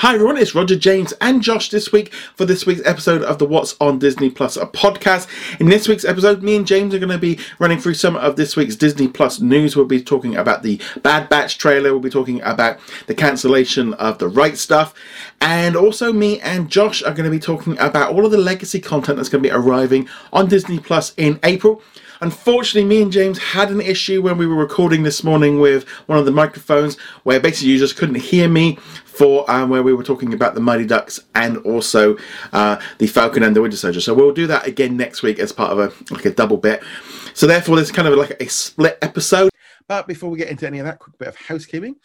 Hi everyone, it's Roger James and Josh this week for this week's episode of the What's on Disney Plus a podcast. In this week's episode, me and James are going to be running through some of this week's Disney Plus news. We'll be talking about the Bad Batch trailer, we'll be talking about the cancellation of the right stuff, and also me and Josh are going to be talking about all of the legacy content that's going to be arriving on Disney Plus in April. Unfortunately, me and James had an issue when we were recording this morning with one of the microphones where basically you just couldn't hear me for um, where we were talking about the Mighty Ducks and also uh, the Falcon and the Winter Soldier. So we'll do that again next week as part of a like a double bit. So therefore, there's kind of like a split episode. But before we get into any of that, quick bit of housekeeping.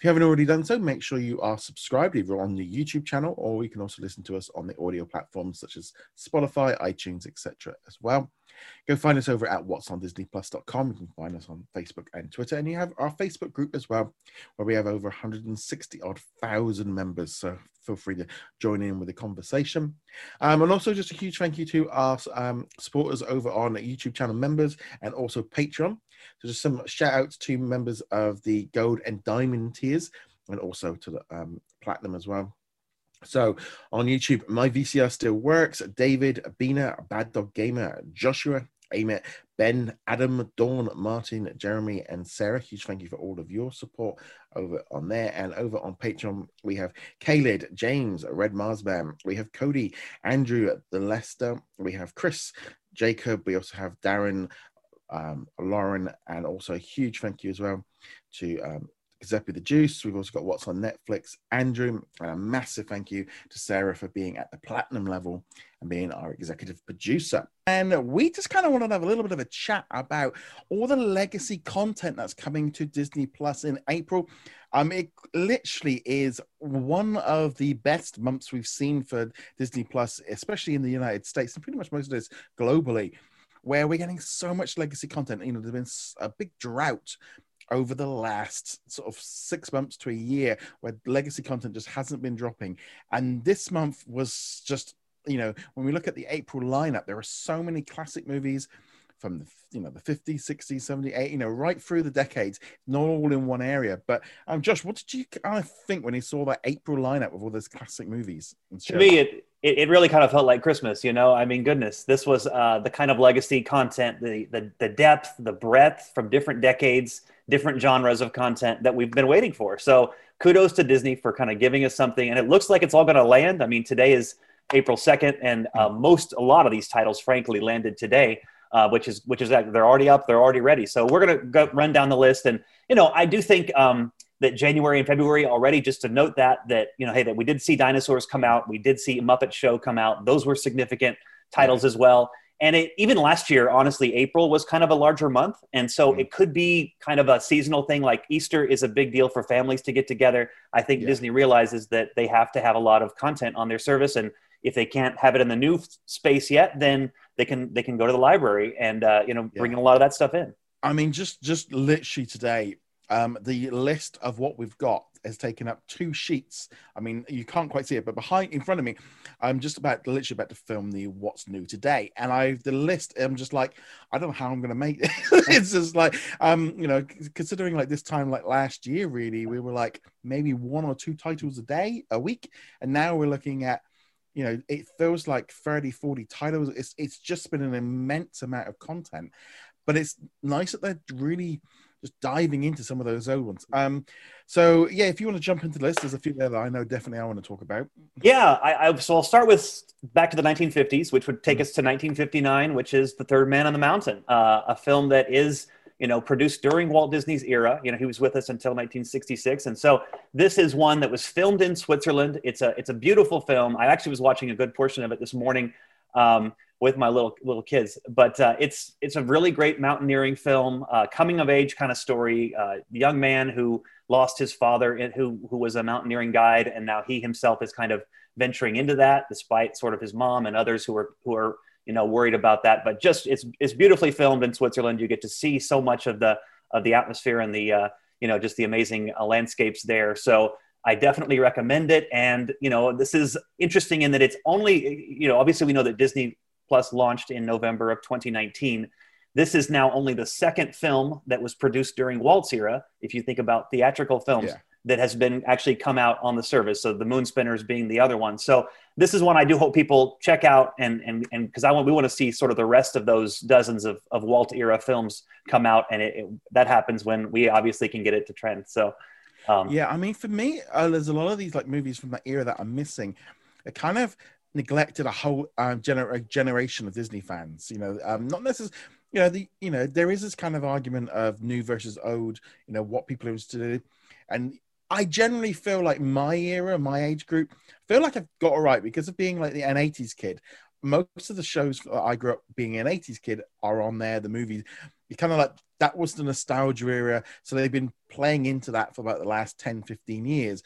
If you haven't already done so, make sure you are subscribed either on the YouTube channel or you can also listen to us on the audio platforms such as Spotify, iTunes, etc. as well. Go find us over at what'sondisneyplus.com. You can find us on Facebook and Twitter. And you have our Facebook group as well, where we have over 160 odd thousand members. So feel free to join in with the conversation. Um, and also just a huge thank you to our um, supporters over on YouTube channel members and also Patreon. So just some shout outs to members of the gold and diamond tiers and also to the um, platinum as well. So on YouTube, my VCR still works. David, Bina, Bad Dog Gamer, Joshua, Amit, Ben, Adam, Dawn, Martin, Jeremy, and Sarah. Huge thank you for all of your support over on there. And over on Patreon, we have Kaled, James, Red Marsbam, we have Cody, Andrew, the Lester, we have Chris, Jacob, we also have Darren, um, Lauren, and also a huge thank you as well to um, Giuseppe the Juice. We've also got What's on Netflix, Andrew, and a massive thank you to Sarah for being at the platinum level and being our executive producer. And we just kind of want to have a little bit of a chat about all the legacy content that's coming to Disney Plus in April. Um, it literally is one of the best months we've seen for Disney Plus, especially in the United States and pretty much most of this globally where we're getting so much legacy content. You know, there's been a big drought over the last sort of six months to a year where legacy content just hasn't been dropping. And this month was just, you know, when we look at the April lineup, there are so many classic movies from the you know the 50s 60s 70s 80s you know right through the decades not all in one area. But um josh what did you kind of think when you saw that april lineup with all those classic movies to me it, it, it really kind of felt like christmas you know? I mean goodness this was uh the kind of legacy content the the, the depth the breadth from different decades different genres of content that we've been waiting for. So kudos to Disney for kind of giving us something, and it looks like it's all going to land. I mean, today is April second, and uh, most a lot of these titles, frankly, landed today. Uh, which is which is that they're already up, they're already ready. So we're gonna go run down the list, and you know I do think um, that January and February already. Just to note that that you know hey that we did see dinosaurs come out, we did see Muppet Show come out. Those were significant titles as well and it, even last year honestly april was kind of a larger month and so mm-hmm. it could be kind of a seasonal thing like easter is a big deal for families to get together i think yeah. disney realizes that they have to have a lot of content on their service and if they can't have it in the new space yet then they can they can go to the library and uh, you know yeah. bring a lot of that stuff in i mean just just literally today um, the list of what we've got has taken up two sheets. I mean, you can't quite see it, but behind, in front of me, I'm just about literally about to film the what's new today, and I the list. I'm just like, I don't know how I'm going to make it. it's just like, um, you know, considering like this time like last year, really, we were like maybe one or two titles a day, a week, and now we're looking at you know it feels like 30 40 titles it's it's just been an immense amount of content but it's nice that they're really just diving into some of those old ones. Um, so yeah, if you want to jump into the list, there's a few there that I know definitely I want to talk about. Yeah, I, I so I'll start with back to the 1950s, which would take mm-hmm. us to 1959, which is The Third Man on the Mountain, uh, a film that is you know produced during Walt Disney's era. You know he was with us until 1966, and so this is one that was filmed in Switzerland. It's a it's a beautiful film. I actually was watching a good portion of it this morning. Um, with my little little kids. But uh, it's it's a really great mountaineering film, uh, coming of age kind of story. Uh, young man who lost his father, who who was a mountaineering guide, and now he himself is kind of venturing into that, despite sort of his mom and others who are who are you know worried about that. But just it's it's beautifully filmed in Switzerland. You get to see so much of the of the atmosphere and the uh, you know just the amazing uh, landscapes there. So. I definitely recommend it. And, you know, this is interesting in that it's only, you know, obviously we know that Disney Plus launched in November of 2019. This is now only the second film that was produced during Walt's era. If you think about theatrical films, yeah. that has been actually come out on the service. So the Moon Spinners being the other one. So this is one I do hope people check out and and and because I want we want to see sort of the rest of those dozens of, of Walt era films come out, and it, it, that happens when we obviously can get it to trend. So um, yeah, I mean for me, uh, there's a lot of these like movies from that era that I'm missing. It kind of neglected a whole uh, gener- generation of Disney fans. You know, um, not necessarily you know the you know there is this kind of argument of new versus old you know what people used to do and i generally feel like my era my age group feel like i've got it right because of being like the an 80s kid most of the shows i grew up being an 80s kid are on there the movies. You kind of like that was the nostalgia era so they've been playing into that for about the last 10 15 years.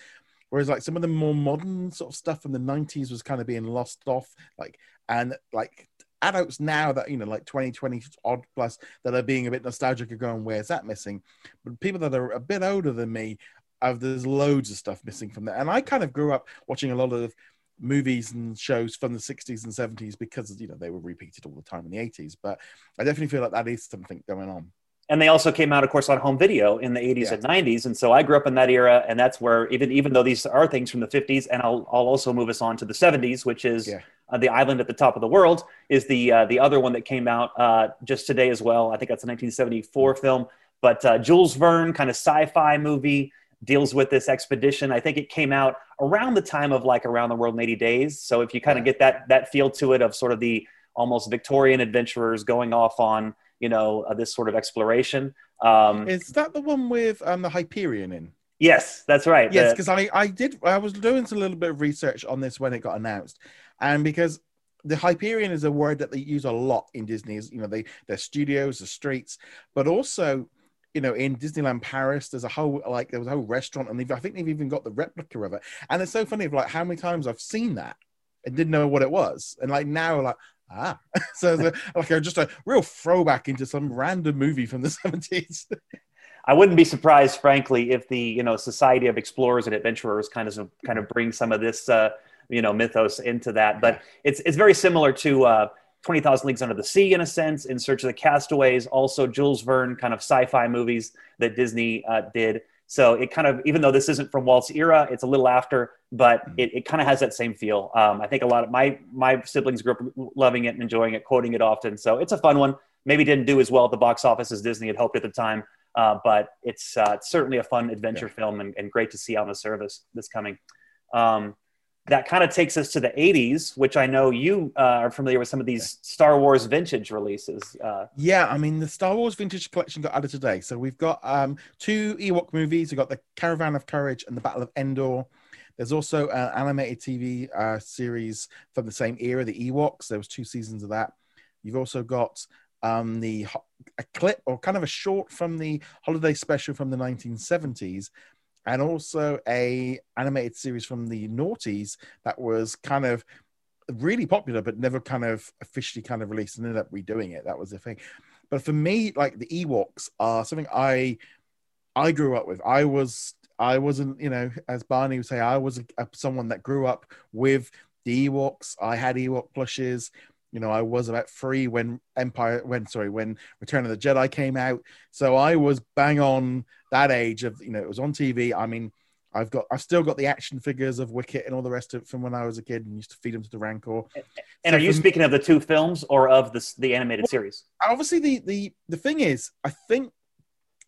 Whereas like some of the more modern sort of stuff from the 90s was kind of being lost off like and like adults now that you know like 2020 odd plus that are being a bit nostalgic are going where's that missing? But people that are a bit older than me have there's loads of stuff missing from there and i kind of grew up watching a lot of movies and shows from the 60s and 70s because you know they were repeated all the time in the 80s but i definitely feel like that is something going on and they also came out, of course, on home video in the 80s yeah. and 90s. And so I grew up in that era, and that's where even even though these are things from the 50s, and I'll I'll also move us on to the 70s, which is yeah. uh, the island at the top of the world, is the uh, the other one that came out uh, just today as well. I think that's a 1974 film, but uh, Jules Verne kind of sci-fi movie deals with this expedition. I think it came out around the time of like Around the World in 80 Days. So if you kind of get that that feel to it of sort of the almost Victorian adventurers going off on you know uh, this sort of exploration. Um, Is that the one with um, the Hyperion in? Yes, that's right. Yes, because I I did I was doing a little bit of research on this when it got announced, and because the Hyperion is a word that they use a lot in Disney's, you know, they their studios, the streets, but also, you know, in Disneyland Paris, there's a whole like there was a whole restaurant, and I think they've even got the replica of it. And it's so funny, of like how many times I've seen that and didn't know what it was, and like now, like ah, so like a, just a real throwback into some random movie from the 70s. I wouldn't be surprised, frankly, if the you know Society of Explorers and Adventurers kind of kind of bring some of this uh, you know mythos into that. But it's it's very similar to uh, Twenty Thousand Leagues Under the Sea in a sense, In Search of the Castaways, also Jules Verne kind of sci-fi movies that Disney uh, did. So it kind of, even though this isn't from Walt's era, it's a little after, but mm. it, it kind of has that same feel. Um, I think a lot of my my siblings grew up loving it and enjoying it, quoting it often. So it's a fun one. Maybe didn't do as well at the box office as Disney had hoped at the time, uh, but it's, uh, certainly a fun adventure yeah. film and, and, great to see on the service this coming. Um, that kind of takes us to the 80s, which I know you uh, are familiar with some of these Star Wars vintage releases. Uh, yeah, I mean, the Star Wars vintage collection got added today. So we've got um, two Ewok movies. We've got the Caravan of Courage and the Battle of Endor. There's also an animated TV uh, series from the same era, the Ewoks. There was two seasons of that. You've also got um, the a clip or kind of a short from the holiday special from the 1970s and also a animated series from the noughties that was kind of really popular but never kind of officially kind of released and ended up redoing it. That was the thing. But for me like the ewoks are something i i grew up with. I was i wasn't you know as barney would say i was a, a, someone that grew up with the ewoks. I had ewok plushes you know, I was about three when Empire, when sorry, when Return of the Jedi came out. So I was bang on that age of, you know, it was on TV. I mean, I've got, I've still got the action figures of Wicket and all the rest of it from when I was a kid and used to feed them to the Rancor. And so are you speaking of the two films or of the the animated well, series? Obviously, the the the thing is, I think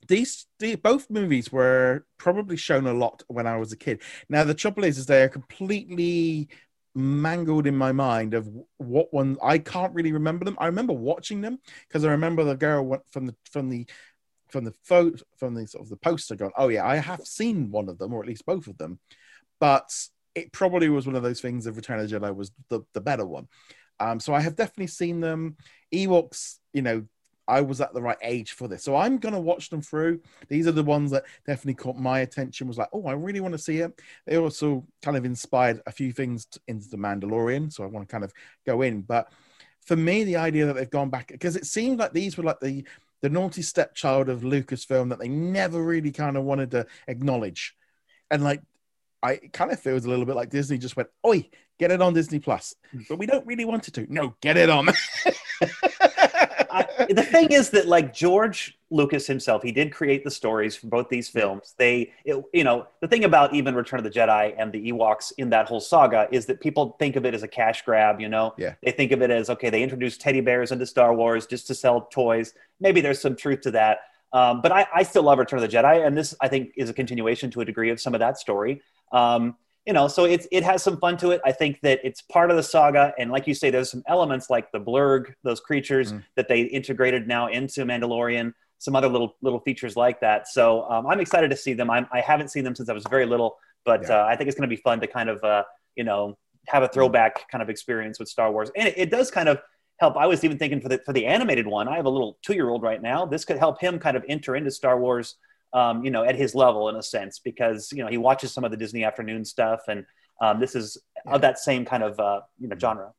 these the, both movies were probably shown a lot when I was a kid. Now the trouble is, is they are completely mangled in my mind of what one I can't really remember them. I remember watching them because I remember the girl went from the from the from the photo from the sort of the poster going, oh yeah, I have seen one of them or at least both of them, but it probably was one of those things of Return of the Jedi was the, the better one. Um, so I have definitely seen them. Ewoks, you know, I was at the right age for this. So I'm going to watch them through. These are the ones that definitely caught my attention. Was like, oh, I really want to see it. They also kind of inspired a few things into the Mandalorian. So I want to kind of go in. But for me, the idea that they've gone back, because it seemed like these were like the, the naughty stepchild of Lucasfilm that they never really kind of wanted to acknowledge. And like, I kind of feels a little bit like Disney just went, oi, get it on Disney Plus. Mm. But we don't really want it to. No, get it on. the thing is that like George Lucas himself, he did create the stories for both these films. They, it, you know, the thing about even Return of the Jedi and the Ewoks in that whole saga is that people think of it as a cash grab. You know, Yeah. they think of it as okay, they introduced teddy bears into Star Wars just to sell toys. Maybe there's some truth to that. Um, but I, I still love Return of the Jedi, and this I think is a continuation to a degree of some of that story. Um, you know, so it's it has some fun to it. I think that it's part of the saga, and like you say, there's some elements like the blurrg, those creatures Mm. that they integrated now into Mandalorian. Some other little little features like that. So um, I'm excited to see them. I'm, I haven't seen them since I was very little, but Yeah. uh, I think it's going to be fun to kind of uh, you know have a throwback kind of experience with Star Wars, and it, it does kind of help. I was even thinking for the for the animated one. I have a little two year old right now. This could help him kind of enter into Star Wars um, you know, at his level in a sense, because you know he watches some of the Disney afternoon stuff, and um, this is of that same kind of uh, you know genre.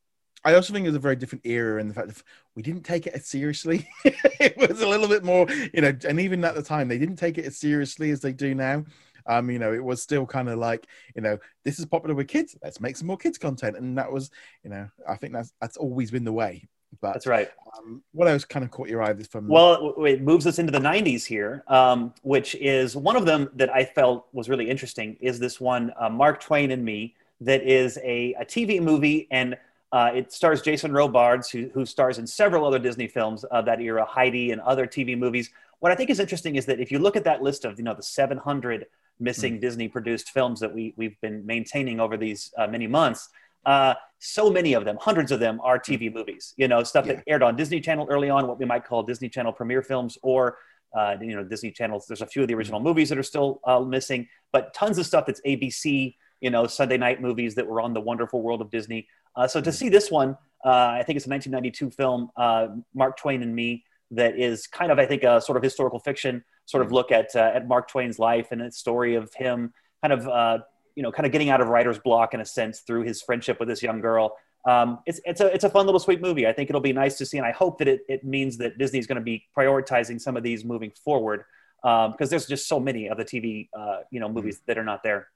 I also think it was a very different era in the fact that we didn't take it as seriously. it was a little bit more, you know, and even at the time they didn't take it as seriously as they do now. Um, you know, it was still kind of like, you know, this is popular with kids. Let's make some more kids content, and that was, you know, I think that's that's always been the way. But That's right. um, what else kind of caught your eye this from? Well, it, moves us into the 90s here, um, which is one of them that I felt was really interesting. Is this one, uh, Mark Twain and Me, that is a, a TV movie, and uh, it stars Jason Robards, who, who stars in several other Disney films of that era, Heidi, and other TV movies. What I think is interesting is that if you look at that list of, you know, the 700 missing Disney-produced films that we we've been maintaining over these uh, many months, uh, so many of them, hundreds of them, are TV movies. You know, stuff that aired on Disney Channel early on, what we might call Disney Channel premiere films, or uh, you know, Disney Channels. There's a few of the original movies that are still uh, missing, but tons of stuff that's ABC. You know, Sunday night movies that were on the Wonderful World of Disney. Uh, so to see this one, uh, I think it's a 1992 film, uh, Mark Twain and Me, that is kind of, I think, a sort of historical fiction sort of look at uh, at Mark Twain's life and its story of him kind of uh, you know kind of getting out of writer's block in a sense through his friendship with this young girl. Um, it's it's a it's a fun little sweet movie. I think it'll be nice to see, and I hope that it, it means that Disney's going to be prioritizing some of these moving forward um, because there's just so many of the TV uh, you know movies that are not there.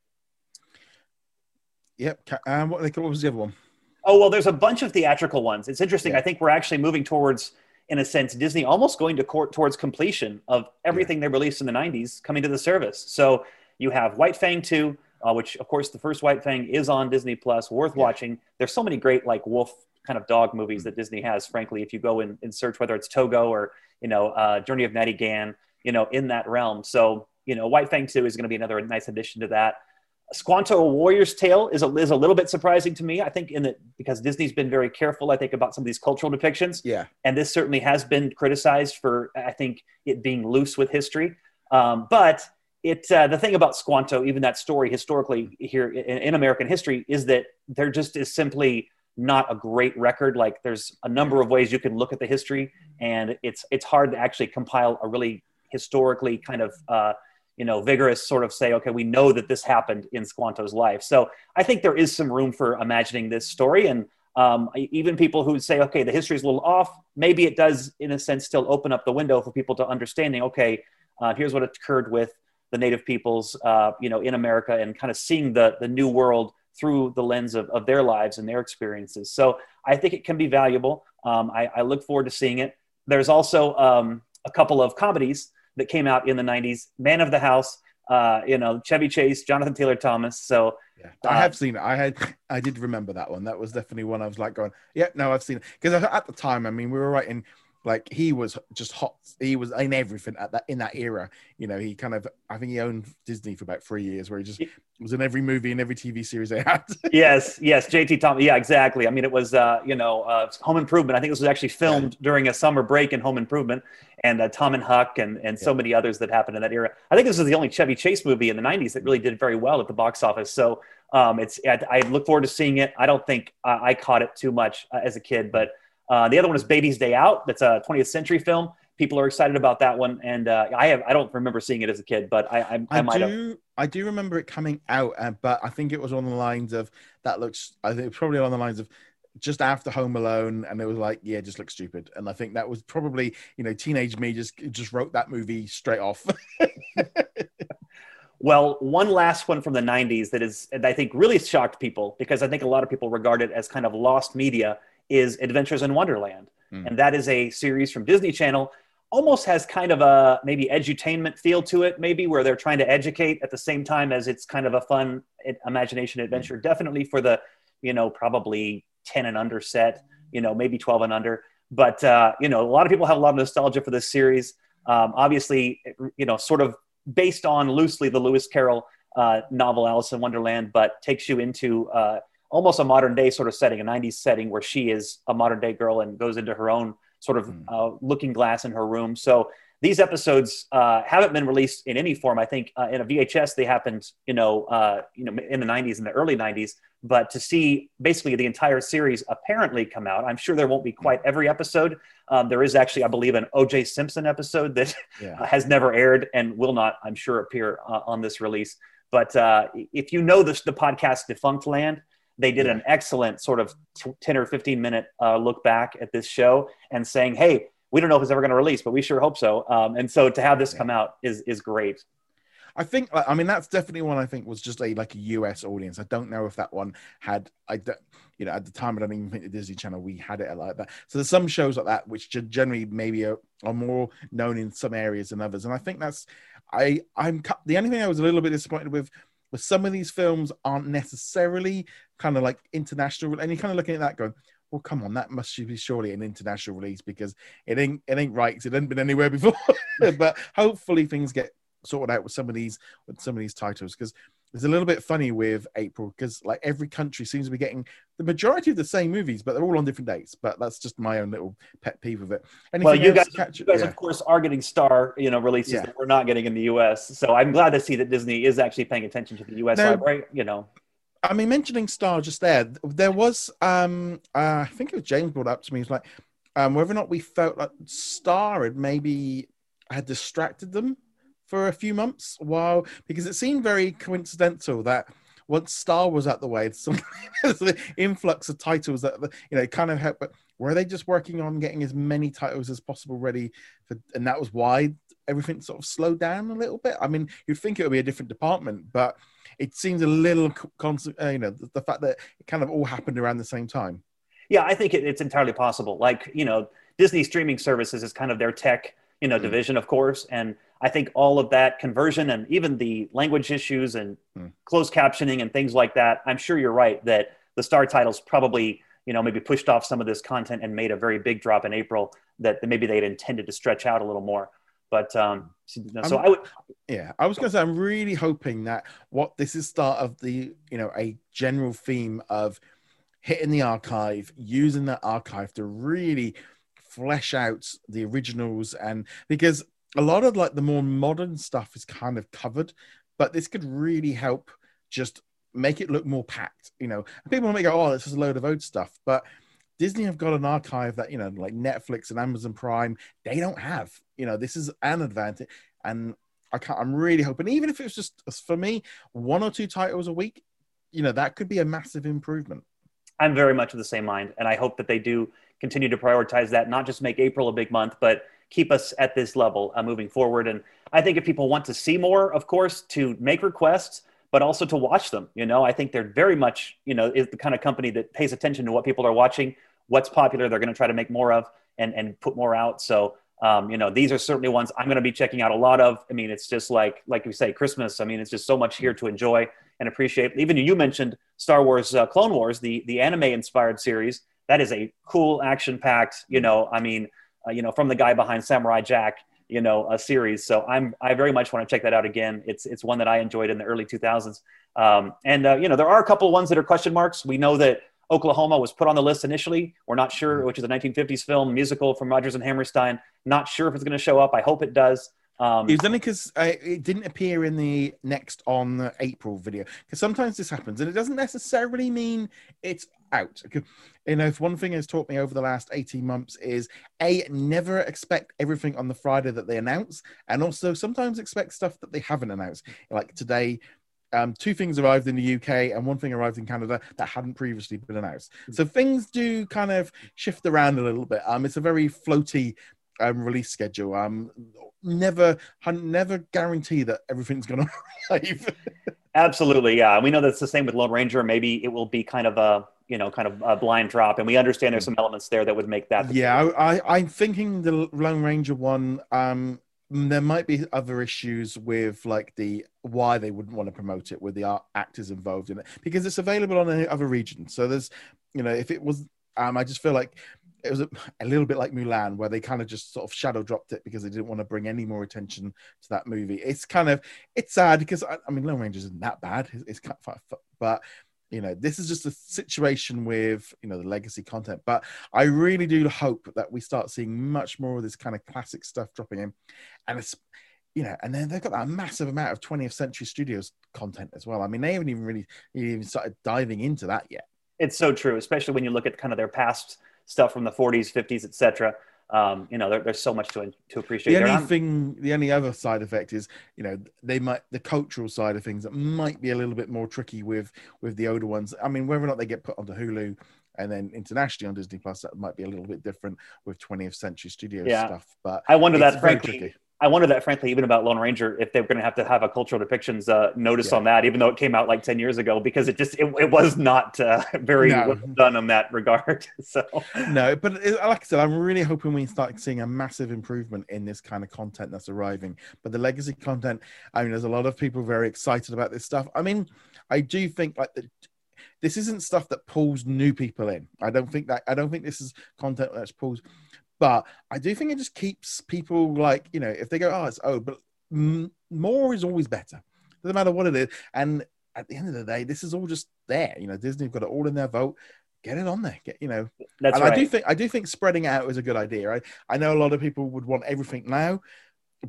yep. Um, what, what was the other one? Oh well, there's a bunch of theatrical ones. It's interesting. Yeah. I think we're actually moving towards, in a sense, Disney almost going to court towards completion of everything they released in the '90s coming to the service. So you have White Fang 2, uh, which of course the first White Fang is on Disney Plus, worth Yeah. watching. There's so many great like wolf kind of dog movies that Disney has. Frankly, if you go in and search whether it's Togo or you know uh, Journey of Natty Gann, you know in that realm. So you know White Fang 2 is going to be another nice addition to that. Squanto a Warrior's Tale is a, is a little bit surprising to me. I think in that because Disney's been very careful, I think, about some of these cultural depictions. Yeah. And this certainly has been criticized for, I think, it being loose with history. Um, but it, uh, the thing about Squanto, even that story historically here in, in American history, is that there just is simply not a great record. Like there's a number of ways you can look at the history, and it's it's hard to actually compile a really historically kind of uh, you know vigorous sort of say okay we know that this happened in squanto's life so i think there is some room for imagining this story and um, even people who say okay the history is a little off maybe it does in a sense still open up the window for people to understanding okay uh, here's what occurred with the native peoples uh, you know in america and kind of seeing the the new world through the lens of, of their lives and their experiences. So i think it can be valuable. Um, I, I look forward to seeing it. There's also um, a couple of comedies that came out in the 90s man of the house uh, you know chevy chase jonathan taylor thomas. So Yeah, Uh, I have seen it. I had, I did remember that one. That was definitely one I was like going, yeah, no, I've seen it. Because at the time, I mean, we were writing like he was just hot. He was in everything at that in that era. You know, he kind of, I think he owned Disney for about three years, where he just was in every movie and every TV series they had. yes yes jt thomas yeah exactly. I mean it was uh, you know uh, home improvement i think this was actually filmed during a summer break in home improvement and uh, tom and huck and, and so many others that happened in that era. I think this was the only chevy chase movie in the 90s that really did very well at the box office. So um, it's I, I look forward to seeing it. I don't think uh, i caught it too much uh, as a kid but uh, the other one is baby's day out that's a 20th century film people are excited about that one and uh, i have i don't remember seeing it as a kid but i i, I, I might have do, I do remember it coming out, uh, but I think it was on the lines of that looks. I think it was probably on the lines of just after Home Alone, and it was like, yeah, just looks stupid. And I think that was probably, you know, teenage me just just wrote that movie straight off. Well, one last one from the 90s that is, and I think really shocked people because I think a lot of people regard it as kind of lost media is Adventures in Wonderland. mm. and that is a series from Disney Channel. Almost has kind of a maybe edutainment feel to it, maybe where they're trying to educate at the same time as it's kind of a fun imagination adventure. Mm. Definitely for the, you know, probably 10 and under set, you know, maybe 12 and under. But, uh, you know, a lot of people have a lot of nostalgia for this series. Um, obviously, you know, sort of based on loosely the Lewis Carroll uh, novel Alice in Wonderland, but takes you into uh, almost a modern day sort of setting, a 90s setting where she is a modern day girl and goes into her own sort of hmm. uh, looking glass in her room. So these episodes uh, haven't been released in any form. I think uh, in a VHS they happened, you know, uh, you know, in the 90s, in the early 90s. But to see basically the entire series apparently come out, I'm sure there won't be quite every episode. Um, there is actually, I believe, an O.J. Simpson episode that yeah. has never aired and will not, I'm sure, appear uh, on this release. But uh, if you know the, the podcast Defunctland, they did an excellent sort of 10 or 15 minute uh, look back at this show and saying, hey, we don't know if it's ever going to release, but we sure hope so. Um, and so to have this come out is is great. I think, I mean, that's definitely one I think was just a like a US audience. I don't know if that one had, I, don't you know, at the time, I don't even think the Disney Channel we had it like that. So there's some shows like that which generally maybe are, are more known in some areas than others, and I think that's, I, I'm the only thing I was a little bit disappointed with was some of these films aren't necessarily kind of like international, and you're kind of looking at that going, well, come on, that must be surely an international release because it ain't it ain't right. It hasn't been anywhere before. but hopefully things get sorted out with some of these with some of these titles because it's a little bit funny with April because like every country seems to be getting the majority of the same movies, but they're all on different dates. But that's just my own little pet peeve of it. Anything well, you guys, catch, you guys yeah. of course, are getting star you know releases yeah. that we're not getting in the U.S. So I'm glad to see that Disney is actually paying attention to the U.S. Now, library. You know, I mean, mentioning Star just there, there was, um, uh, I think it was James brought up to me, he's like, um, whether or not we felt like Star had maybe had distracted them for a few months while, because it seemed very coincidental that once Star was out the way, some the influx of titles that, you know, kind of helped, but were they just working on getting as many titles as possible ready for, and that was why everything sort of slowed down a little bit? I mean, you'd think it would be a different department, but it seems a little. Uh, you know, the, the, fact that it kind of all happened around the same time. Yeah, I think it, it's entirely possible. Like you know, Disney streaming services is kind of their tech you know mm. division, of course, and I think all of that conversion and even the language issues and mm. closed captioning and things like that. I'm sure you're right that the star titles probably you know maybe pushed off some of this content and made a very big drop in April that maybe they'd intended to stretch out a little more. But um, so I would. Yeah, I was going to say I'm really hoping that what this is start of the you know a general theme of hitting the archive, using that archive to really flesh out the originals, and because a lot of like the more modern stuff is kind of covered, but this could really help just make it look more packed. You know, people may go, "Oh, this is a load of old stuff," but Disney have got an archive that you know, like Netflix and Amazon Prime, they don't have. You know, this is an advantage, and I can't. I'm really hoping, even if it's just for me, one or two titles a week, you know, that could be a massive improvement. I'm very much of the same mind, and I hope that they do continue to prioritize that, not just make April a big month, but keep us at this level uh, moving forward. And I think if people want to see more, of course, to make requests, but also to watch them. You know, I think they're very much, you know, is the kind of company that pays attention to what people are watching what's popular they're going to try to make more of and, and put more out. So, um, you know, these are certainly ones I'm going to be checking out a lot of. I mean, it's just like, like you say, Christmas. I mean, it's just so much here to enjoy and appreciate. Even you mentioned Star Wars uh, Clone Wars, the, the anime inspired series. That is a cool action packed, you know, I mean, uh, you know, from the guy behind Samurai Jack, you know, a series. So I'm, I very much want to check that out again. It's, it's one that I enjoyed in the early 2000s. Um, and, uh, you know, there are a couple ones that are question marks. We know that Oklahoma was put on the list initially. We're not sure, mm-hmm. which is a 1950s film musical from Rodgers and Hammerstein. Not sure if it's going to show up. I hope it does. Um, it was only because uh, it didn't appear in the next on April video. Because sometimes this happens, and it doesn't necessarily mean it's out. You know, if one thing has taught me over the last 18 months is a never expect everything on the Friday that they announce, and also sometimes expect stuff that they haven't announced. Like today, um, two things arrived in the UK and one thing arrived in Canada that hadn't previously been announced. Hmm. So things do kind of shift around a little bit. Um, it's a very floaty um, release schedule. Um, never, never guarantee that everything's going to arrive. Absolutely, yeah. We know that's the same with Lone Ranger. Maybe it will be kind of a you know, kind of a blind drop. And we understand there's some elements there that would make that. Yeah, I, I, I'm thinking the Lone Ranger one. Um, there might be other issues with like the why they wouldn't want to promote it with the art actors involved in it because it's available on the other regions. So there's, you know, if it was, um, I just feel like it was a, a little bit like Mulan, where they kind of just sort of shadow dropped it because they didn't want to bring any more attention to that movie. It's kind of it's sad because I, I mean, Lone Ranger isn't that bad. It's, it's kind of, but you know, this is just a situation with you know the legacy content. But I really do hope that we start seeing much more of this kind of classic stuff dropping in, and it's you know, and then they've got that massive amount of 20th Century Studios content as well. I mean, they haven't even really even started diving into that yet. It's so true, especially when you look at kind of their past stuff from the 40s, 50s, etc. Um, you know, there, there's so much to to appreciate. The only thing, the only other side effect is, you know, they might the cultural side of things that might be a little bit more tricky with with the older ones. I mean, whether or not they get put onto Hulu and then internationally on Disney Plus, that might be a little bit different with 20th Century Studios Yeah. stuff. But I wonder that, frankly. tricky. I wonder that, frankly, even about Lone Ranger, if they're going to have to have a cultural depictions uh, notice Yeah. on that, even though it came out like ten years ago, because it just it, it was not uh, very No. well done in that regard. So No, but it, like I said, I'm really hoping we start seeing a massive improvement in this kind of content that's arriving. But the legacy content, I mean, there's a lot of people very excited about this stuff. I mean, I do think like the, this isn't stuff that pulls new people in. I don't think that. I don't think this is content that pulls. But I do think it just keeps people like you know if they go oh it's oh but more is always better. Doesn't matter what it is. And at the end of the day, this is all just there. You know, Disney have got it all in their vote. Get it on there. Get you know that's and right. I do think I do think spreading out is a good idea. I, I know a lot of people would want everything now,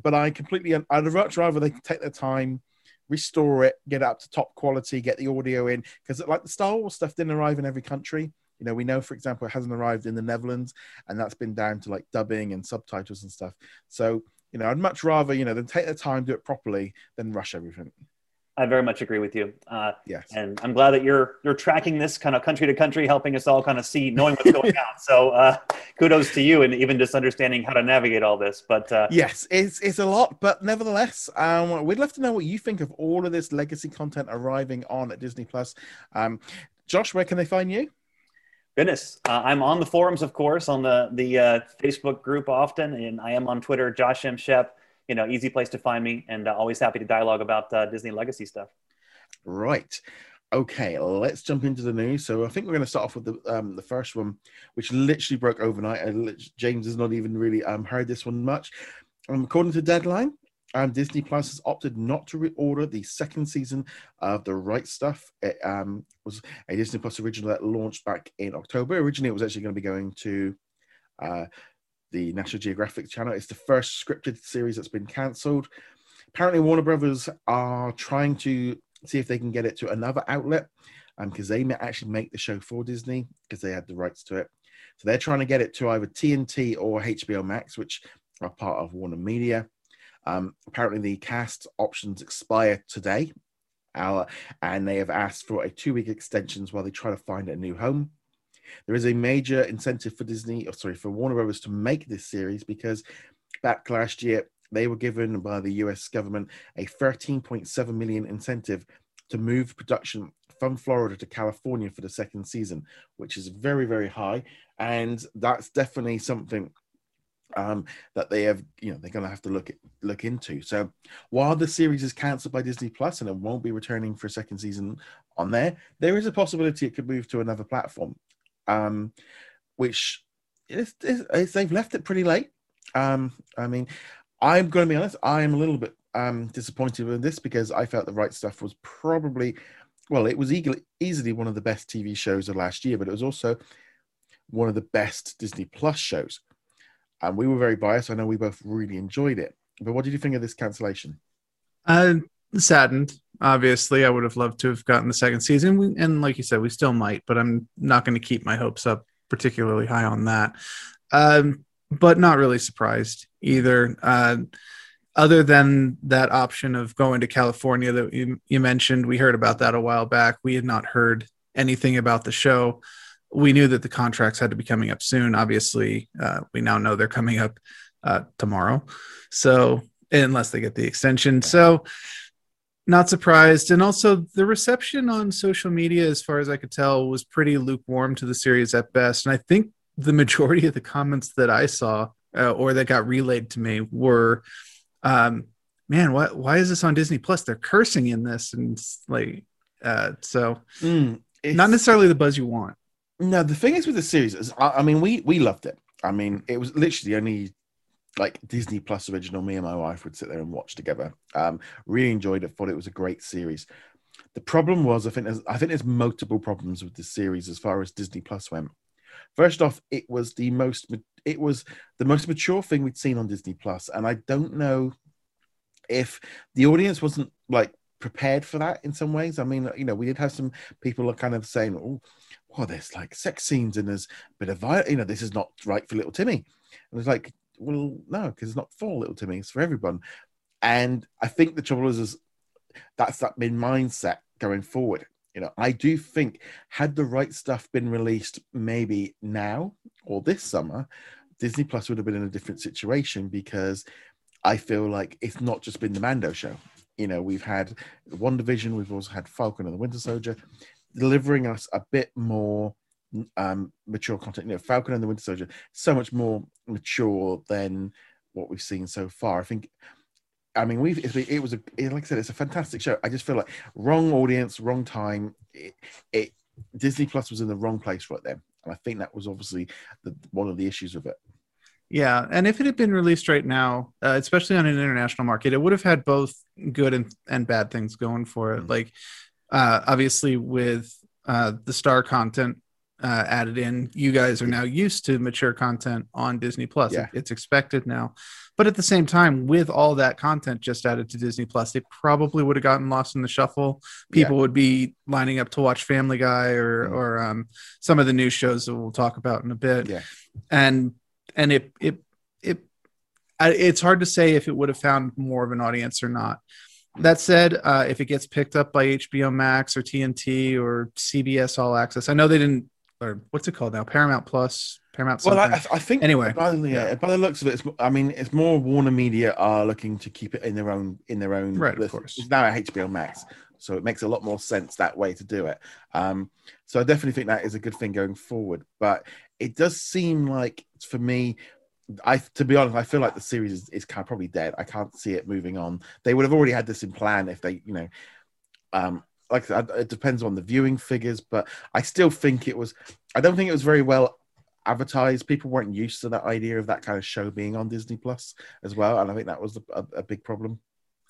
but I completely I'd much rather they take their time, restore it, get it up to top quality, get the audio in because like the Star Wars stuff didn't arrive in every country. You know, we know, for example, it hasn't arrived in the Netherlands, and that's been down to like dubbing and subtitles and stuff. So, you know, I'd much rather, you know, than take the time, do it properly, than rush everything. I very much agree with you. Uh, Yes. and I'm glad that you're you're tracking this kind of country to country, helping us all kind of see, knowing what's going on. So uh, kudos to you, and even just understanding how to navigate all this. But uh, Yes, it's it's a lot, but nevertheless, um, we'd love to know what you think of all of this legacy content arriving on at Disney Plus. Um, Josh, where can they find you? Goodness, uh, I'm on the forums, of course, on the the uh, Facebook group often, and I am on Twitter, Josh M Shep. You know, easy place to find me, and uh, always happy to dialogue about uh, Disney legacy stuff. Right. Okay, let's jump into the news. So I think we're going to start off with the um, the first one, which literally broke overnight. And James has not even really um, heard this one much. Um, according to Deadline, um, Disney Plus has opted not to reorder the second season of The Right Stuff. It um, was a Disney Plus original that launched back in October. Originally, it was actually going to be going to uh, the National Geographic channel. It's the first scripted series that's been cancelled. Apparently, Warner Brothers are trying to see if they can get it to another outlet because they may actually make the show for Disney because they had the rights to it. So they're trying to get it to either TNT or HBO Max, which are part of Warner Media. Um, apparently, the cast options expire today, uh, and they have asked for a two-week extensions while they try to find a new home. There is a major incentive for Disney, or sorry, for Warner Brothers to make this series because back last year they were given by the US government a 13.7 million incentive to move production from Florida to California for the second season, which is very, very high. And that's definitely something um, that they have, you know, they're going to have to look at, look into. So while the series is cancelled by Disney Plus and it won't be returning for a second season on there, there is a possibility it could move to another platform, um, which is, is, is they've left it pretty late. Um, I mean, I'm going to be honest, I am a little bit um, disappointed with this because I felt the right stuff was probably, well, it was easily, easily one of the best TV shows of last year, but it was also one of the best Disney Plus shows. And we were very biased. I know we both really enjoyed it. But what did you think of this cancellation? Uh, saddened. Obviously, I would have loved to have gotten the second season, and like you said, we still might. But I'm not going to keep my hopes up particularly high on that. Um, but not really surprised either. Uh, other than that option of going to California that you, you mentioned, we heard about that a while back. We had not heard anything about the show. We knew that the contracts had to be coming up soon. Obviously, uh, we now know they're coming up uh, tomorrow. So, unless they get the extension. So, not surprised. And also, the reception on social media, as far as I could tell, was pretty lukewarm to the series at best. And I think the majority of the comments that I saw uh, or that got relayed to me were, um, "Man, why why is this on Disney Plus? They're cursing in this." And like, uh, so Mm, not necessarily the buzz you want. No, the thing is with the series is, I, I mean, we we loved it. I mean, it was literally only like Disney Plus original. Me and my wife would sit there and watch together. Um, really enjoyed it. Thought it was a great series. The problem was, I think, there's, I think there's multiple problems with the series as far as Disney Plus went. First off, it was the most it was the most mature thing we'd seen on Disney Plus, and I don't know if the audience wasn't like prepared for that in some ways. I mean, you know, we did have some people are kind of saying, "Oh, well, there's like sex scenes and there's a bit of violence. You know, this is not right for little Timmy." And it's like, well, no, because it's not for little Timmy; it's for everyone. And I think the trouble is, is that's that been mindset going forward. You know, I do think had the right stuff been released maybe now or this summer, Disney Plus would have been in a different situation because I feel like it's not just been the Mando show. You know, we've had WandaVision, we've also had Falcon and the Winter Soldier, delivering us a bit more um, mature content. You know, Falcon and the Winter Soldier, so much more mature than what we've seen so far. I think. I mean, we've it, was a like I said, it's a fantastic show. I just feel like wrong audience, wrong time. It, it Disney Plus was in the wrong place right then, and I think that was obviously the, one of the issues with it. Yeah, and if it had been released right now, uh, especially on an international market, it would have had both good and, and bad things going for it. Mhm. Like, uh, obviously, with uh, the star content uh, added in, you guys are now used to mature content on Disney Plus. Yeah. It's expected now. But at the same time, with all that content just added to Disney Plus, it probably would have gotten lost in the shuffle. People would be lining up to watch Family Guy or Mhm. or um, some of the new shows that we'll talk about in a bit. Yeah. And and it it it it's hard to say if it would have found more of an audience or not. That said, uh, if it gets picked up by HBO Max or TNT or CBS All Access, I know they didn't. Or what's it called now? Paramount Plus, Paramount. Well, I, I think Anyway, by the, yeah, by the looks of it, it's, I mean, it's more Warner Media are looking to keep it in their own in their own. Right, of course. It's now at HBO Max, so it makes a lot more sense that way to do it. Um, so I definitely think that is a good thing going forward. But it does seem like for me. I, to be honest, I feel like the series is, is kind of probably dead. I can't see it moving on. They would have already had this in plan if they, you know, um, like it depends on the viewing figures, but I still think it was. I don't think it was very well advertised. People weren't used to that idea of that kind of show being on Disney Plus as well, and I think that was a, a big problem.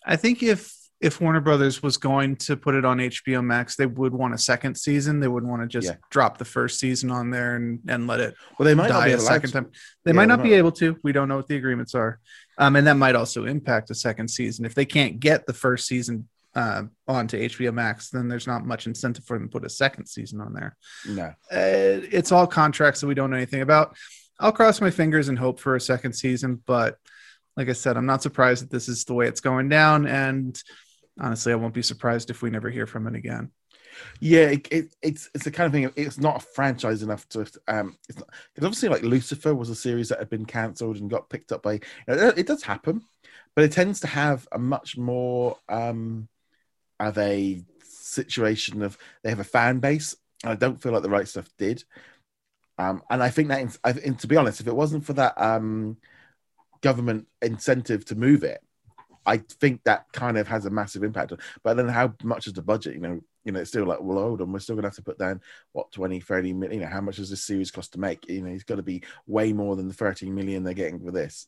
I think if if Warner Brothers was going to put it on HBO Max, they would want a second season. They wouldn't want to just Yeah. drop the first season on there and and let it Well, they might not die be a second to- time. They Yeah, might they not be able to. We don't know what the agreements are, um, and that might also impact a second season. If they can't get the first season uh, onto HBO Max, then there's not much incentive for them to put a second season on there. No, Uh, it's all contracts that we don't know anything about. I'll cross my fingers and hope for a second season, but like I said, I'm not surprised that this is the way it's going down, and honestly, I won't be surprised if we never hear from it again. yeah, it, it, it's it's the kind of thing. It's not a franchise enough to. Um, it's not obviously, like Lucifer was a series that had been cancelled and got picked up by. You know, it, does happen, but it tends to have a much more um, of a situation of they have a fan base. And I don't feel like the right stuff did. Um, and I think that, in, I, and to be honest, if it wasn't for that um, government incentive to move it, I think that kind of has a massive impact. But then, how much is the budget? You know, you know, it's still like, well, hold on, we're still going to have to put down what 20, 30 million. You know, how much does this series cost to make? You know, it's got to be way more than the 13 million they're getting for this.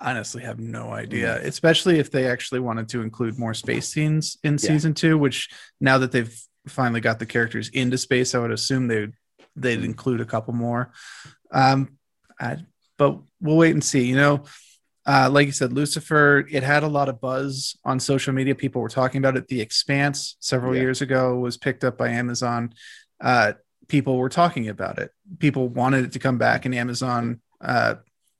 honestly have no idea, especially if they actually wanted to include more space scenes in Yeah. season two, which now that they've finally got the characters into space, I would assume they'd they'd include a couple more. Um, I, but we'll wait and see. You know, uh, like you said, Lucifer, it had a lot of buzz on social media. People were talking about it. The Expanse several Yeah. years ago was picked up by Amazon. Uh, people were talking about it. People wanted it to come back, and Amazon uh,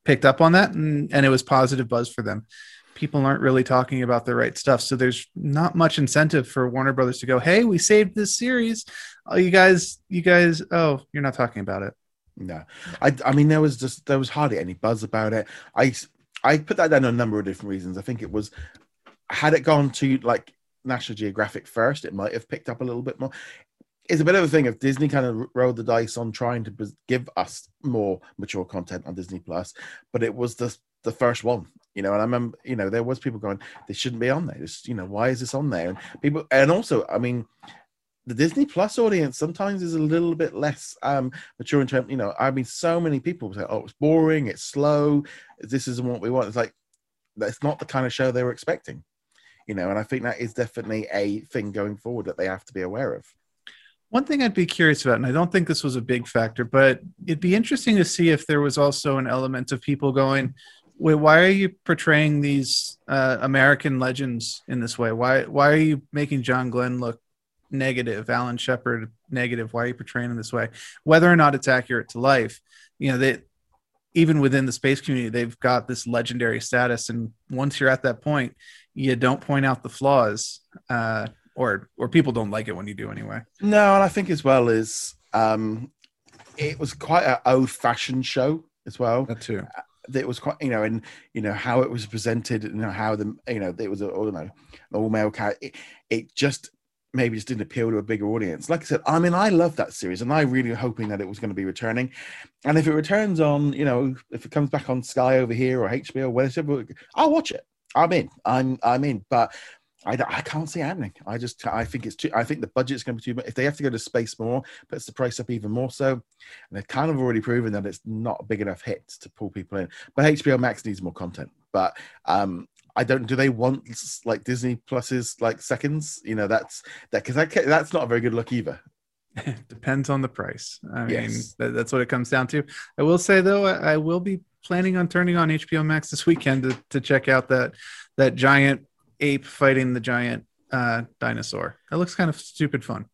picked up on that, and, and it was positive buzz for them. People aren't really talking about the right stuff, so there's not much incentive for Warner Brothers to go, "Hey, we saved this series. Oh, you guys, you guys, oh, you're not talking about it." No, I, I mean, there was just there was hardly any buzz about it. I I put that down on a number of different reasons. I think it was had it gone to like National Geographic first, it might have picked up a little bit more. It's a bit of a thing of Disney kind of rolled the dice on trying to give us more mature content on Disney Plus, but it was the the first one, you know. And I remember, you know, there was people going, "They shouldn't be on there." Just, you know, why is this on there? And people, and also, I mean, the Disney Plus audience sometimes is a little bit less um, mature in terms. You know, I mean, so many people say, "Oh, it's boring, it's slow, this isn't what we want." It's like that's not the kind of show they were expecting, you know. And I think that is definitely a thing going forward that they have to be aware of. One thing I'd be curious about, and I don't think this was a big factor, but it'd be interesting to see if there was also an element of people going, "Wait, why are you portraying these uh, American legends in this way? Why why are you making John Glenn look negative, Alan Shepard negative? Why are you portraying him this way? Whether or not it's accurate to life, you know that." Even within the space community, they've got this legendary status, and once you're at that point, you don't point out the flaws. Uh, or or people don't like it when you do anyway. No, and I think as well is um, it was quite an old-fashioned show as well. That too. It was quite, you know, and you know how it was presented, you know how the, you know, it was a, don't know, all-male cat. It, it just maybe just didn't appeal to a bigger audience. Like I said, I mean, I love that series, and I really hoping that it was going to be returning. And if it returns on, you know, if it comes back on Sky over here or HBO or whatever, I'll watch it. I'm in. I'm I'm in. But I, I can't see it happening. I just I think it's too. I think the budget's going to be too. much. If they have to go to space more, puts the price up even more so. And they've kind of already proven that it's not a big enough hit to pull people in. But HBO Max needs more content. But um, I don't. Do they want like Disney Plus's like seconds? You know, that's that because that's not a very good look either. Depends on the price. I mean, Yes. that's what it comes down to. I will say though, I, I will be planning on turning on HBO Max this weekend to, to check out that that giant ape fighting the giant uh, dinosaur. That looks kind of stupid fun.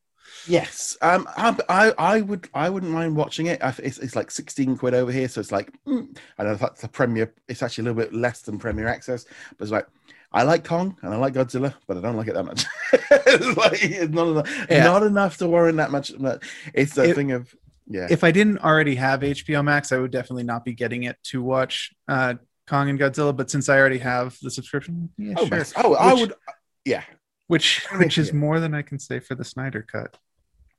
Yes, um, I, I, I would, I wouldn't mind watching it. It's, it's like sixteen quid over here, so it's like, mm, I know that's the Premier. It's actually a little bit less than Premier Access, but it's like, I like Kong and I like Godzilla, but I don't like it that much. it's like it's not enough, Yeah. not enough to warrant that much. but It's the thing of, yeah, If I didn't already have HBO Max, I would definitely not be getting it to watch uh, Kong and Godzilla. But since I already have the subscription, yeah, oh, sure. oh, I Which- would, yeah, Which which is more than I can say for the Snyder cut.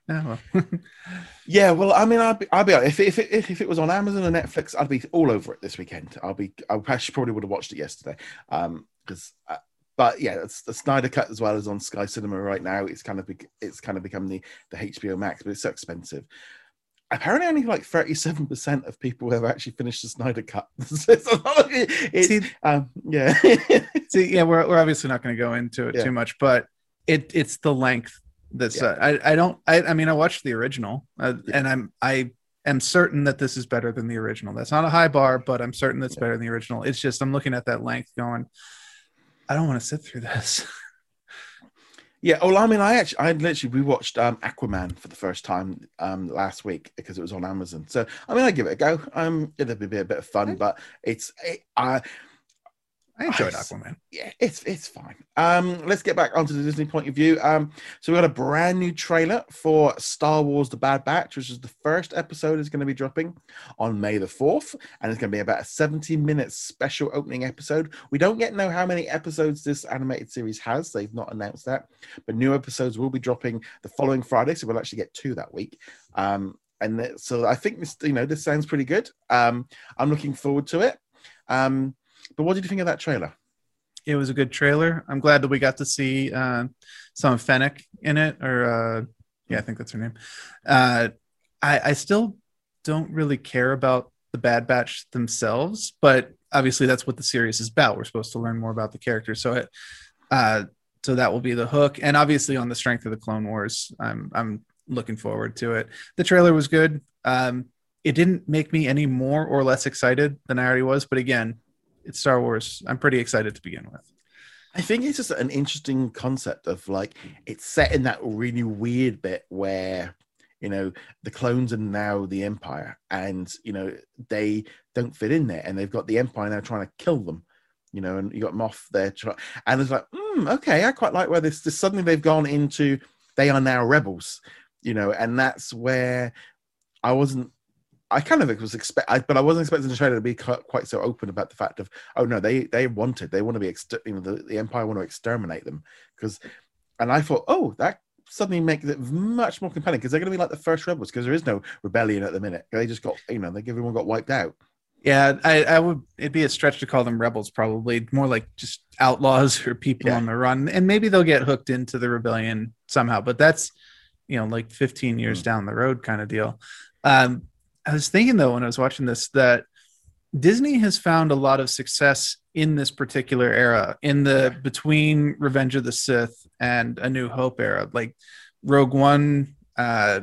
Yeah, well. yeah. Well, I mean, I'd be, I'd be if it, if it if it was on Amazon or Netflix, I'd be all over it this weekend. I'll be, I probably would have watched it yesterday, um, because. Uh, but yeah, it's the Snyder Cut as well as on Sky Cinema right now. It's kind of bec- it's kind of become the the HBO Max, but it's so expensive. Apparently, only like thirty seven percent of people have actually finished the Snyder Cut. So it's a lot of- it's- See, um, yeah, See, yeah, we're, we're obviously not going to go into it Yeah. too much, but it it's the length that's uh, I I don't I I mean I watched the original uh, Yeah. and I'm I am certain that this is better than the original. That's not a high bar, but I'm certain that's Yeah. better than the original. It's just I'm looking at that length going, I don't want to sit through this. yeah. Well, I mean, I actually, I literally rewatched um, Aquaman for the first time um last week because it was on Amazon. So I mean, I give it a go. Um, it'll be a bit of fun, but it's it, I I enjoyed. Aquaman. yeah, it's it's fine. Um, let's get back onto the Disney point of view. Um, so we got a brand new trailer for Star Wars: The Bad Batch, which is the first episode is going to be dropping on May the fourth, and it's going to be about a seventy-minute special opening episode. We don't yet know how many episodes this animated series has; they've not announced that, but new episodes will be dropping the following Friday, so we'll actually get two that week. Um, and th- so I think this, you know, this sounds pretty good. Um, I'm looking forward to it. Um, but what did you think of that trailer? It was a good trailer. I'm glad that we got to see uh, some Fennec in it, or uh, yeah, I think that's her name. Uh, I, I still don't really care about the Bad Batch themselves, but obviously that's what the series is about. We're supposed to learn more about the characters, so it, uh, so that will be the hook. And obviously, on the strength of the Clone Wars, I'm I'm looking forward to it. The trailer was good. Um, it didn't make me any more or less excited than I already was, but again, it's Star Wars. I'm pretty excited to begin with. I think it's just an interesting concept of like it's set in that really weird bit where you know the clones are now the empire and you know they don't fit in there and they've got the empire now trying to kill them you know and you got moff there try- and it's like mm, okay i quite like where this, this suddenly they've gone into they are now rebels you know and that's where i wasn't I kind of was expect, I, but I wasn't expecting the trailer to be quite, so open about the fact of, oh no, they they wanted, they want to be, exter- you know, the, the Empire want to exterminate them because, and I thought, oh, that suddenly makes it much more compelling because they're going to be like the first rebels because there is no rebellion at the minute. They just got, you know, they everyone got wiped out. Yeah, I, I would. It'd be a stretch to call them rebels. Probably more like just outlaws or people Yeah. on the run, and maybe they'll get hooked into the rebellion somehow. But that's you know like 15 years Mm. down the road kind of deal. Um, I was thinking though when I was watching this that Disney has found a lot of success in this particular era, in the between Revenge of the Sith and A New Hope era, like Rogue One, uh,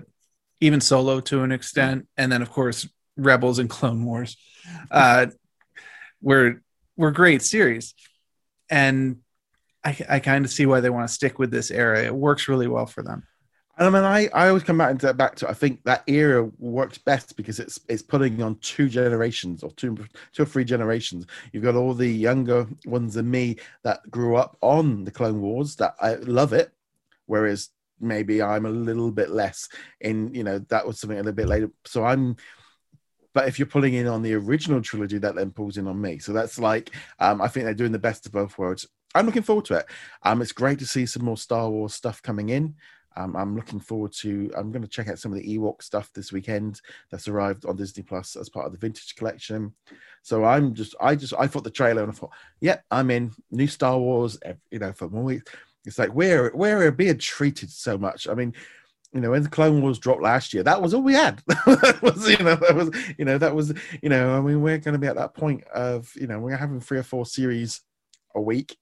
even Solo to an extent, and then of course Rebels and Clone Wars, uh, were were great series, and I, I kind of see why they want to stick with this era. It works really well for them. I mean, I, I always come back into back to I think that era works best because it's it's putting on two generations or two two or three generations. You've got all the younger ones than me that grew up on the Clone Wars that I love it, whereas maybe I'm a little bit less in you know that was something a little bit later. So I'm. But if you're pulling in on the original trilogy, that then pulls in on me. So that's like, um, I think they're doing the best of both worlds. I'm looking forward to it. Um, it's great to see some more Star Wars stuff coming in. Um, I'm looking forward to. I'm going to check out some of the Ewok stuff this weekend. That's arrived on Disney Plus as part of the Vintage Collection. So I'm just, I just, I thought the trailer and I thought, yeah, I'm in. New Star Wars, you know, for more. weeks. It's like we're we're being treated so much. I mean, you know, when the Clone Wars dropped last year, that was all we had. that was, you know, that was, you know, that was, you know, I mean, we're going to be at that point of, you know, we're having three or four series a week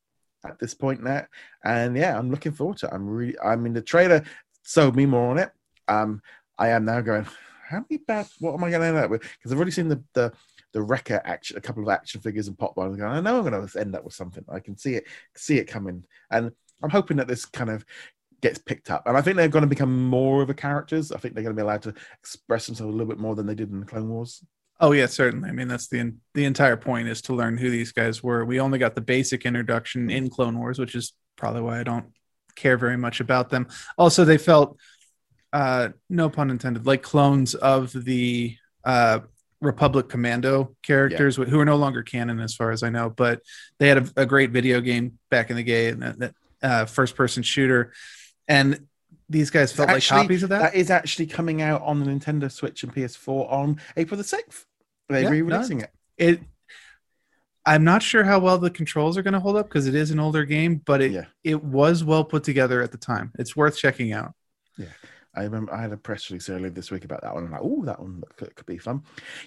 at this point now and yeah i'm looking forward to it. I'm really i mean the trailer sold me more on it. Um i am now going how many bad what am i going to end up with? Because i've already seen the the the wrecker action a couple of action figures and pop going i know i'm going to end up with something. I can see it see it coming. And i'm hoping that this kind of gets picked up. And i think they're going to become more of a characters. I think they're going to be allowed to express themselves a little bit more than they did in the clone wars Oh yeah, certainly. I mean, that's the the entire point is to learn who these guys were. We only got the basic introduction in Clone Wars, which is probably why I don't care very much about them. Also, they felt, uh, no pun intended, like clones of the uh, Republic Commando characters who are no longer canon, as far as I know. But they had a, a great video game back in the day, and that, that uh, first person shooter, and these guys felt Actually, like copies of that. That is actually coming out on the Nintendo Switch and PS4 on April the 6th. They're Yeah, re-releasing it. it i'm not sure how well the controls are going to hold up because it is an older game but it Yeah. it was well put together at the time it's worth checking out Yeah. I remember I had a press release earlier this week about that one. I'm like, oh, that one could, could be fun.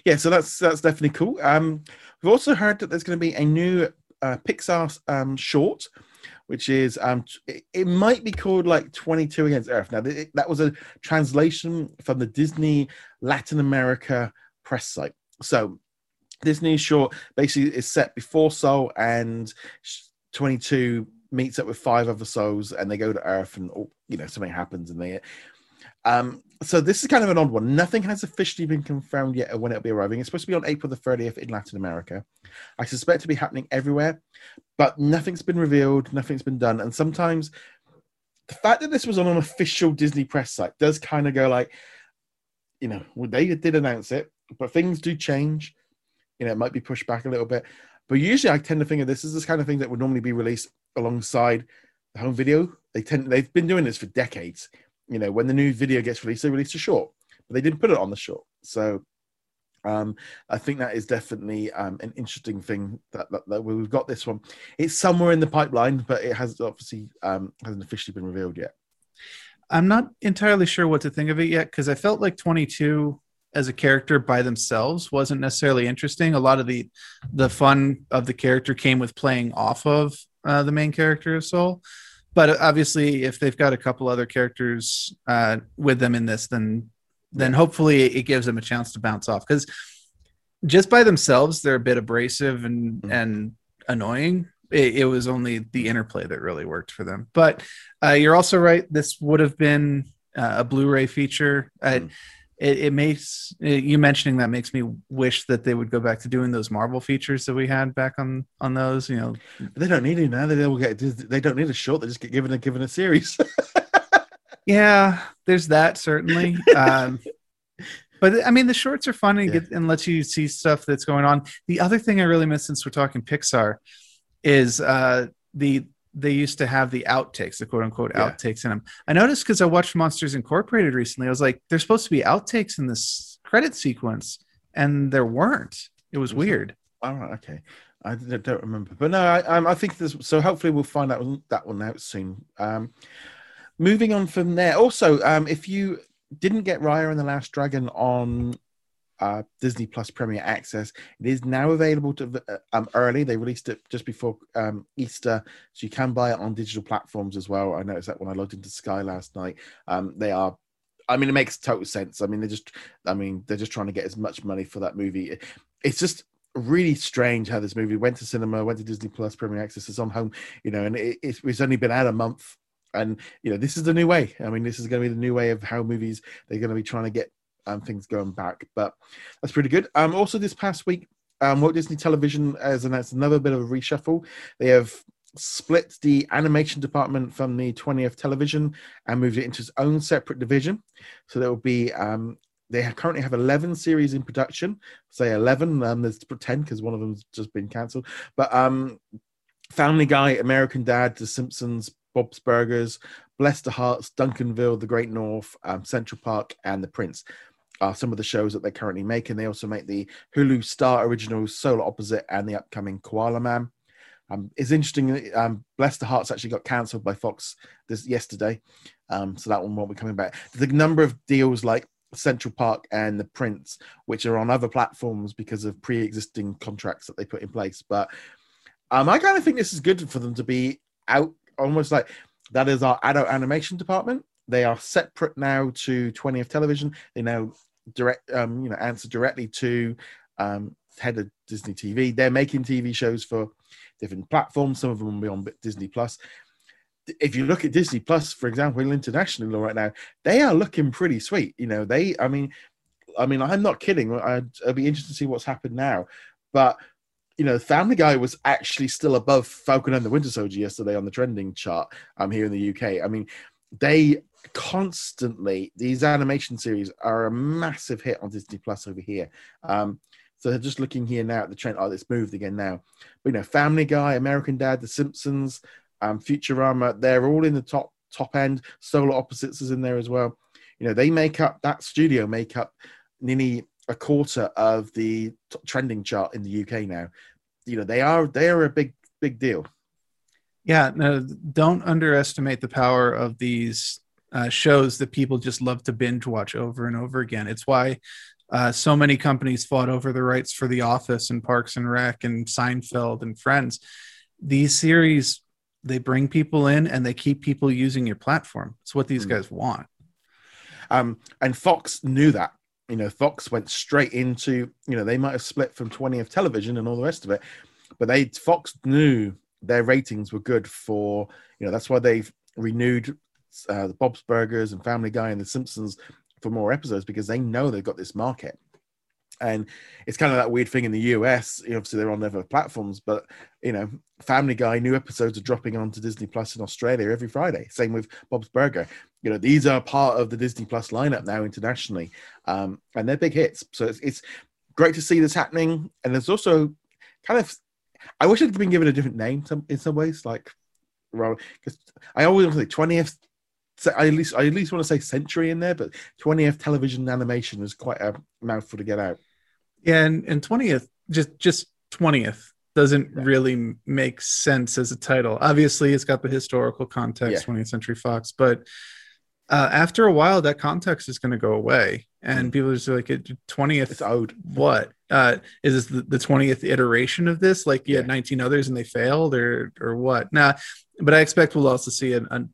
Yeah, so that's that's definitely cool. Um, we've also heard that there's going to be a new uh, Pixar um, short, which is um, it, it might be called like 22 Against Earth. Now th- that was a translation from the Disney Latin America press site. So Disney short basically is set before Soul and 22 meets up with five other souls and they go to Earth and oh, you know something happens and they um, so this is kind of an odd one. Nothing has officially been confirmed yet of when it'll be arriving. It's supposed to be on April the 30th in Latin America. I suspect to be happening everywhere, but nothing's been revealed, nothing's been done. And sometimes the fact that this was on an official Disney press site does kind of go like, you know, well, they did announce it, but things do change. You know, it might be pushed back a little bit. But usually I tend to think of this as this kind of thing that would normally be released alongside the home video. They tend they've been doing this for decades you know, when the new video gets released, they release a short, but they didn't put it on the short. So um, I think that is definitely um, an interesting thing that, that, that we've got this one. It's somewhere in the pipeline, but it has obviously um, hasn't officially been revealed yet. i'm not entirely sure what to think of it yet because i felt like 22 as a character by themselves wasn't necessarily interesting. A lot of the the fun of the character came with playing off of uh, the main character of soul. But obviously if they've got a couple other characters uh, with them in this then then hopefully it gives them a chance to bounce off. Because just by themselves they're a bit abrasive and Mhm. and annoying. It, it was only the interplay that really worked for them. But uh, you're also right. This would have been uh, a blu-ray feature. Uh, Mhm. It, it makes you mentioning that makes me wish that they would go back to doing those marvel features that we had back on on those you know they don't need it now. They will get. They don't need a short. They just get given a given a series. Yeah, there's that certainly. um, But I mean, the shorts are fun and Yeah. get and lets you see stuff that's going on. The other thing I really miss since we're talking Pixar is uh, the they used to have the outtakes, the quote unquote Yeah. outtakes in them. I noticed because I watched Monsters Incorporated recently. I was like, there's supposed to be outtakes in this credit sequence, and there weren't. It was Was weird. All right, okay. I don't remember, but no, I, um, I think there's so. Hopefully, we'll find out that one out soon. Um, moving on from there. Also, um, if you didn't get Raya and the Last Dragon on uh, Disney Plus Premier Access, it is now available to uh, um, early. They released it just before um, Easter, so you can buy it on digital platforms as well. I noticed that when I logged into Sky last night. Um, they are. I mean, it makes total sense. I mean, they're just. I mean, they're just trying to get as much money for that movie. It's just really strange how this movie went to cinema, went to Disney Plus Premier Access, it's on home, you know, and it, it's only been out a month. And you know, this is the new way. I mean, this is going to be the new way of how movies they're going to be trying to get um, things going back. But that's pretty good. Um, also this past week, um, Walt Disney Television has announced another bit of a reshuffle. They have split the animation department from the 20th television and moved it into its own separate division. So there will be um, they have, currently have 11 series in production say 11 um there's 10 because one of them's just been cancelled but um family guy american dad the simpsons bob's burgers bless the harts duncanville the great north um, central park and the prince are some of the shows that they're currently making they also make the hulu star originals solar opposite and the upcoming koala man um, it's interesting. Um, Bless the Harts actually got cancelled by Fox this yesterday, um, so that one won't be coming back. The number of deals like Central Park and The Prince, which are on other platforms because of pre-existing contracts that they put in place. But um, I kind of think this is good for them to be out, almost like that is our adult animation department. They are separate now to 20th Television. They now direct, um, you know, answer directly to um, head of Disney TV. They're making TV shows for different platforms. Some of them will be on Disney Plus. If you look at Disney Plus, for example, internationally right now, they are looking pretty sweet. You know, they, I mean, I mean, I'm not kidding. I'd, I'd be interested to see what's happened now. But you know, Family Guy was actually still above Falcon and the Winter Soldier yesterday on the trending chart. Um, here in the UK. I mean, they constantly these animation series are a massive hit on Disney Plus over here. Um, so just looking here now at the trend. Oh, it's moved again now. But you know, Family Guy, American Dad, The Simpsons, um, Futurama, they're all in the top top end. Solar Opposites is in there as well. You know, they make up that studio make up nearly a quarter of the t- trending chart in the UK now. You know, they are they are a big big deal. Yeah, no, don't underestimate the power of these uh, shows that people just love to binge watch over and over again. It's why uh, so many companies fought over the rights for The Office and Parks and Rec and Seinfeld and Friends. These series, they bring people in and they keep people using your platform. It's what these Mm. guys want. Um, and Fox knew that. You know, Fox went straight into, you know, they might have split from 20th television and all the rest of it, but they Fox knew their ratings were good for, you know, that's why they've renewed uh, the Bob's Burgers and Family Guy and The Simpsons for more episodes because they know they've got this market. And it's kind of that weird thing in the US. Obviously, they're on other platforms, but you know, Family Guy new episodes are dropping onto Disney Plus in Australia every Friday. Same with Bob's Burger. You know, these are part of the Disney Plus lineup now internationally, um, and they're big hits. So it's, it's great to see this happening. And there's also kind of, I wish it had been given a different name some, in some ways, like, because I always say twentieth. So I at least I at least want to say century in there, but 20th television animation is quite a mouthful to get out. Yeah, and, and 20th, just just 20th doesn't Yeah. really make sense as a title. Obviously, it's got the historical context, 20th Century Fox, but uh, after a while, that context is going to go away, and Mm. people are just like, "20th, It's owed. what? Uh, is this the, the 20th iteration of this? Like you had 19 others and they failed, or or what?" Nah, but I expect we'll also see a, a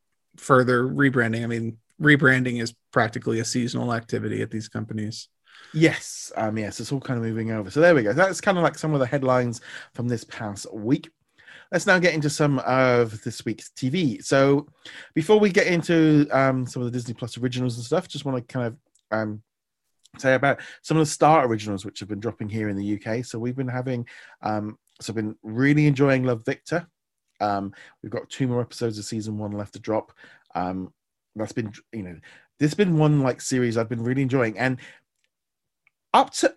further rebranding. I mean, rebranding is practically a seasonal activity at these companies. Yes, um, yes, it's all kind of moving over. So there we go. That's kind of like some of the headlines from this past week. Let's now get into some of this week's TV. So before we get into um, some of the Disney Plus originals and stuff, just want to kind of um, say about some of the Star originals which have been dropping here in the UK. So we've been having, um, so I've been really enjoying Love Victor. Um, we've got two more episodes of season one left to drop. Um, that's been, you know, this has been one like series I've been really enjoying, and up to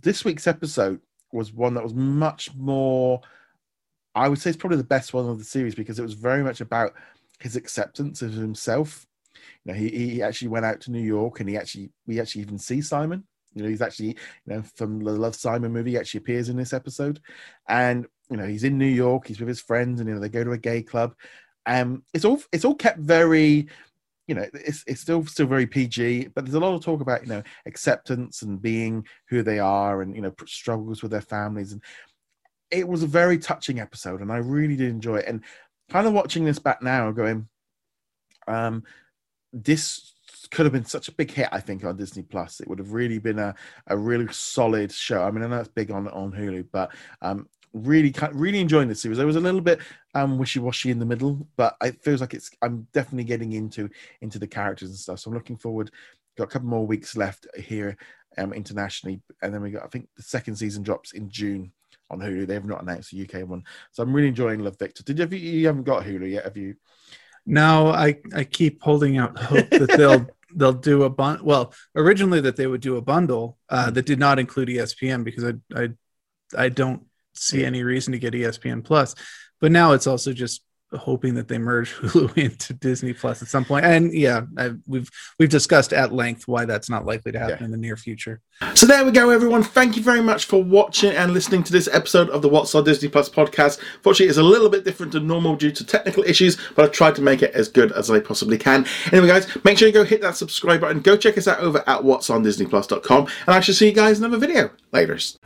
this week's episode was one that was much more. I would say it's probably the best one of the series because it was very much about his acceptance of himself. You know, he, he actually went out to New York and he actually we actually even see Simon. You know, he's actually you know from the Love Simon movie. He actually appears in this episode, and you know he's in New York. He's with his friends, and you know they go to a gay club. Um, it's all it's all kept very you know it's, it's still still very pg but there's a lot of talk about you know acceptance and being who they are and you know struggles with their families and it was a very touching episode and i really did enjoy it and kind of watching this back now going um this could have been such a big hit i think on disney plus it would have really been a, a really solid show i mean i know it's big on on hulu but um really really enjoying the series. I was a little bit um wishy-washy in the middle, but it feels like it's I'm definitely getting into into the characters and stuff. So I'm looking forward. Got a couple more weeks left here um internationally, and then we got I think the second season drops in June on Hulu. They have not announced the UK one, so I'm really enjoying Love Victor. Did you have you, you haven't got Hulu yet? Have you? No, I I keep holding out hope that they'll they'll do a bun. Well, originally that they would do a bundle uh, that did not include ESPN because I I I don't see any reason to get ESPN Plus. But now it's also just hoping that they merge Hulu into Disney Plus at some point. And yeah, I, we've we've discussed at length why that's not likely to happen yeah. in the near future. So there we go, everyone. Thank you very much for watching and listening to this episode of the What's on Disney Plus podcast. Fortunately, it's a little bit different than normal due to technical issues, but I've tried to make it as good as I possibly can. Anyway, guys, make sure you go hit that subscribe button. Go check us out over at what's on Disney and I shall see you guys in another video. Laters.